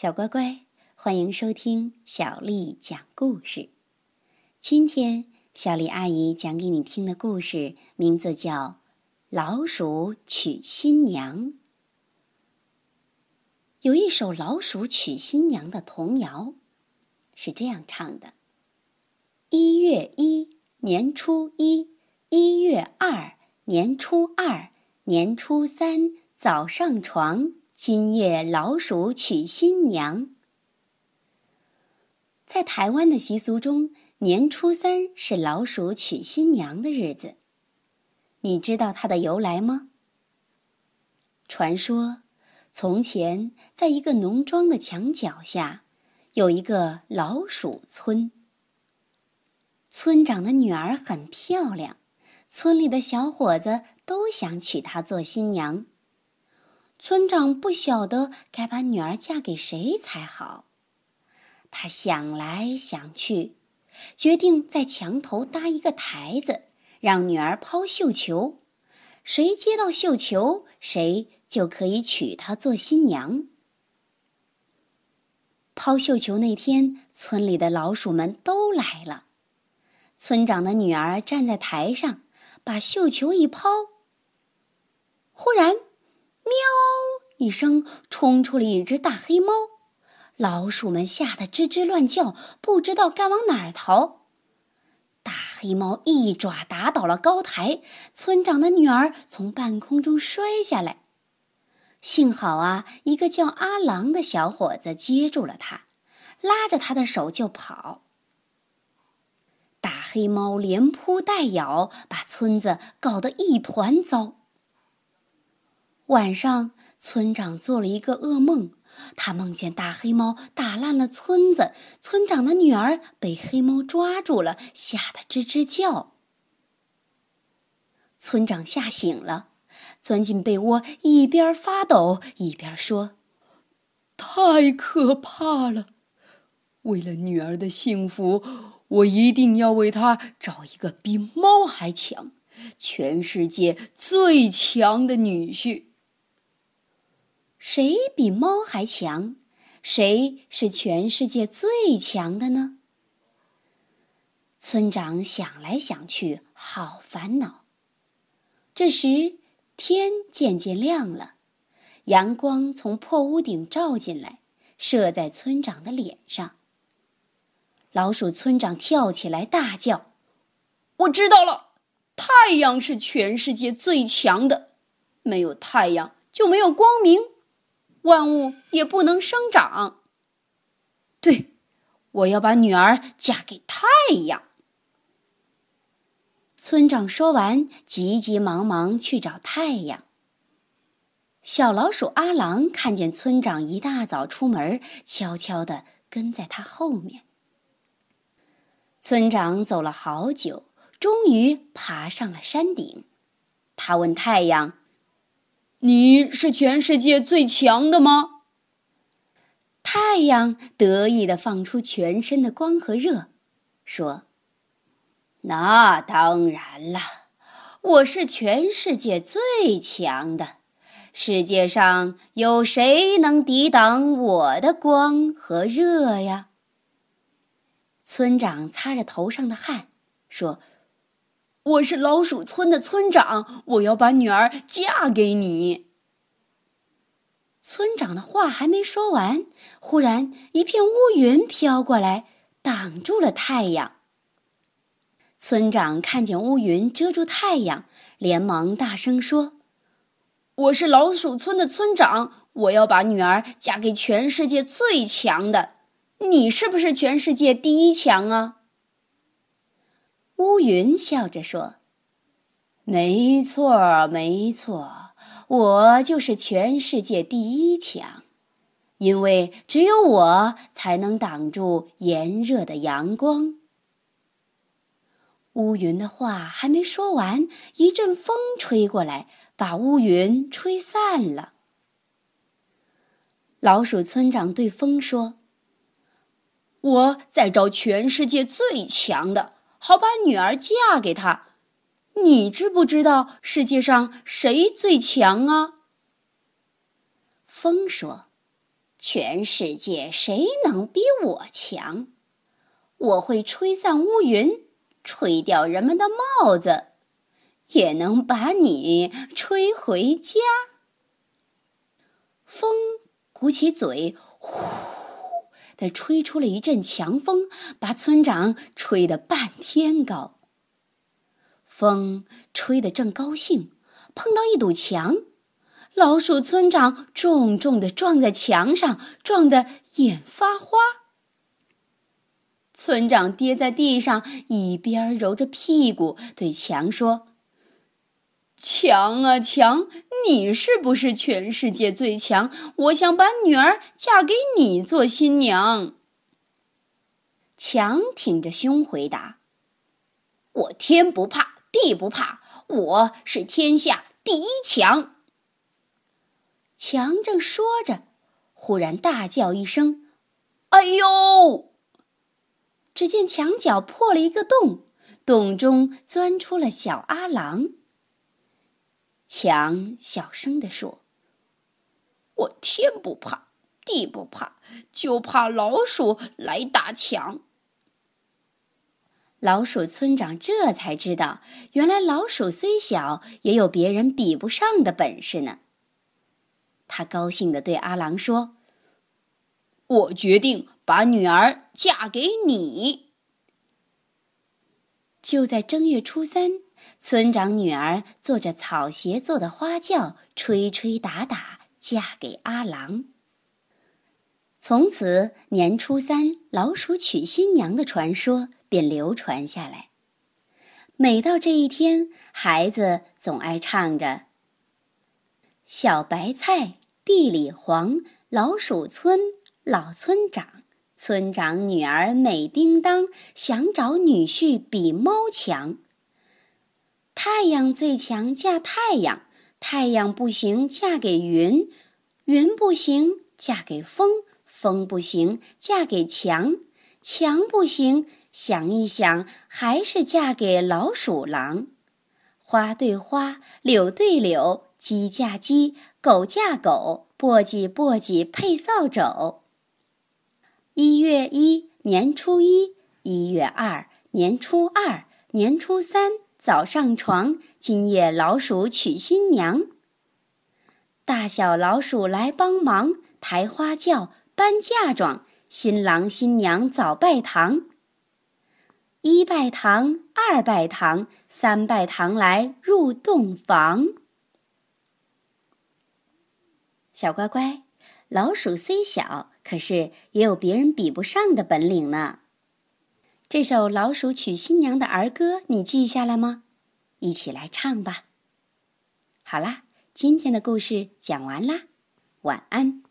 小乖乖，欢迎收听小丽讲故事。今天，小丽阿姨讲给你听的故事名字叫《老鼠娶新娘》。有一首老鼠娶新娘的童谣，是这样唱的：一月一，年初一；一月二，年初二；年初三，早上床。今夜老鼠娶新娘。在台湾的习俗中，年初三是老鼠娶新娘的日子。你知道它的由来吗？传说，从前在一个农庄的墙角下，有一个老鼠村。村长的女儿很漂亮，村里的小伙子都想娶她做新娘。村长不晓得该把女儿嫁给谁才好，他想来想去，决定在墙头搭一个台子，让女儿抛绣球，谁接到绣球，谁就可以娶她做新娘。抛绣球那天，村里的老鼠们都来了，村长的女儿站在台上，把绣球一抛，忽然。喵！一声，冲出了一只大黑猫，老鼠们吓得吱吱乱叫，不知道该往哪儿逃。大黑猫一爪打倒了高台，村长的女儿从半空中摔下来，幸好啊，一个叫阿郎的小伙子接住了他，拉着他的手就跑。大黑猫连扑带咬，把村子搞得一团糟。晚上，村长做了一个噩梦，他梦见大黑猫打烂了村子，村长的女儿被黑猫抓住了，吓得吱吱叫。村长吓醒了，钻进被窝，一边发抖一边说：“太可怕了！为了女儿的幸福，我一定要为她找一个比猫还强、全世界最强的女婿。”谁比猫还强？谁是全世界最强的呢？村长想来想去，好烦恼。这时天渐渐亮了，阳光从破屋顶照进来，射在村长的脸上。老鼠村长跳起来大叫：“我知道了，太阳是全世界最强的，没有太阳就没有光明。”万物也不能生长。对，我要把女儿嫁给太阳。村长说完，急急忙忙去找太阳。小老鼠阿郎看见村长一大早出门，悄悄地跟在他后面。村长走了好久，终于爬上了山顶。他问太阳。你是全世界最强的吗？太阳得意的放出全身的光和热，说：“那当然了，我是全世界最强的。世界上有谁能抵挡我的光和热呀？”村长擦着头上的汗，说。我是老鼠村的村长，我要把女儿嫁给你。村长的话还没说完，忽然一片乌云飘过来，挡住了太阳。村长看见乌云遮住太阳，连忙大声说：“我是老鼠村的村长，我要把女儿嫁给全世界最强的。你是不是全世界第一强啊？”乌云笑着说：“没错，没错，我就是全世界第一强，因为只有我才能挡住炎热的阳光。”乌云的话还没说完，一阵风吹过来，把乌云吹散了。老鼠村长对风说：“我在找全世界最强的。”好把女儿嫁给他，你知不知道世界上谁最强啊？风说：“全世界谁能比我强？我会吹散乌云，吹掉人们的帽子，也能把你吹回家。”风鼓起嘴，呼的吹出了一阵强风，把村长吹得半天高。风吹得正高兴，碰到一堵墙，老鼠村长重重的撞在墙上，撞得眼发花。村长跌在地上，一边揉着屁股，对墙说：“墙啊墙，你是不是全世界最强？我想把女儿嫁给你做新娘。”强挺着胸回答：“我天不怕。”地不怕，我是天下第一强。强正说着，忽然大叫一声：“哎呦！”只见墙角破了一个洞，洞中钻出了小阿郎。强小声地说：“我天不怕，地不怕，就怕老鼠来打墙。”老鼠村长这才知道，原来老鼠虽小，也有别人比不上的本事呢。他高兴地对阿郎说：“我决定把女儿嫁给你。”就在正月初三，村长女儿坐着草鞋做的花轿，吹吹打打，嫁给阿郎。从此，年初三老鼠娶新娘的传说。便流传下来。每到这一天，孩子总爱唱着：“小白菜地里黄，老鼠村老村长，村长女儿美叮当，想找女婿比猫强。太阳最强嫁太阳，太阳不行嫁给云，云不行嫁给风，风不行嫁给墙，墙不行。”想一想，还是嫁给老鼠狼。花对花，柳对柳，鸡嫁鸡，狗嫁狗，簸箕簸箕配扫帚。一月一，年初一；一月二，年初二；年初三，早上床。今夜老鼠娶新娘，大小老鼠来帮忙，抬花轿，搬嫁妆，新郎新娘早拜堂。一拜堂，二拜堂，三拜堂来入洞房。小乖乖，老鼠虽小，可是也有别人比不上的本领呢。这首老鼠娶新娘的儿歌，你记下了吗？一起来唱吧。好啦，今天的故事讲完啦，晚安。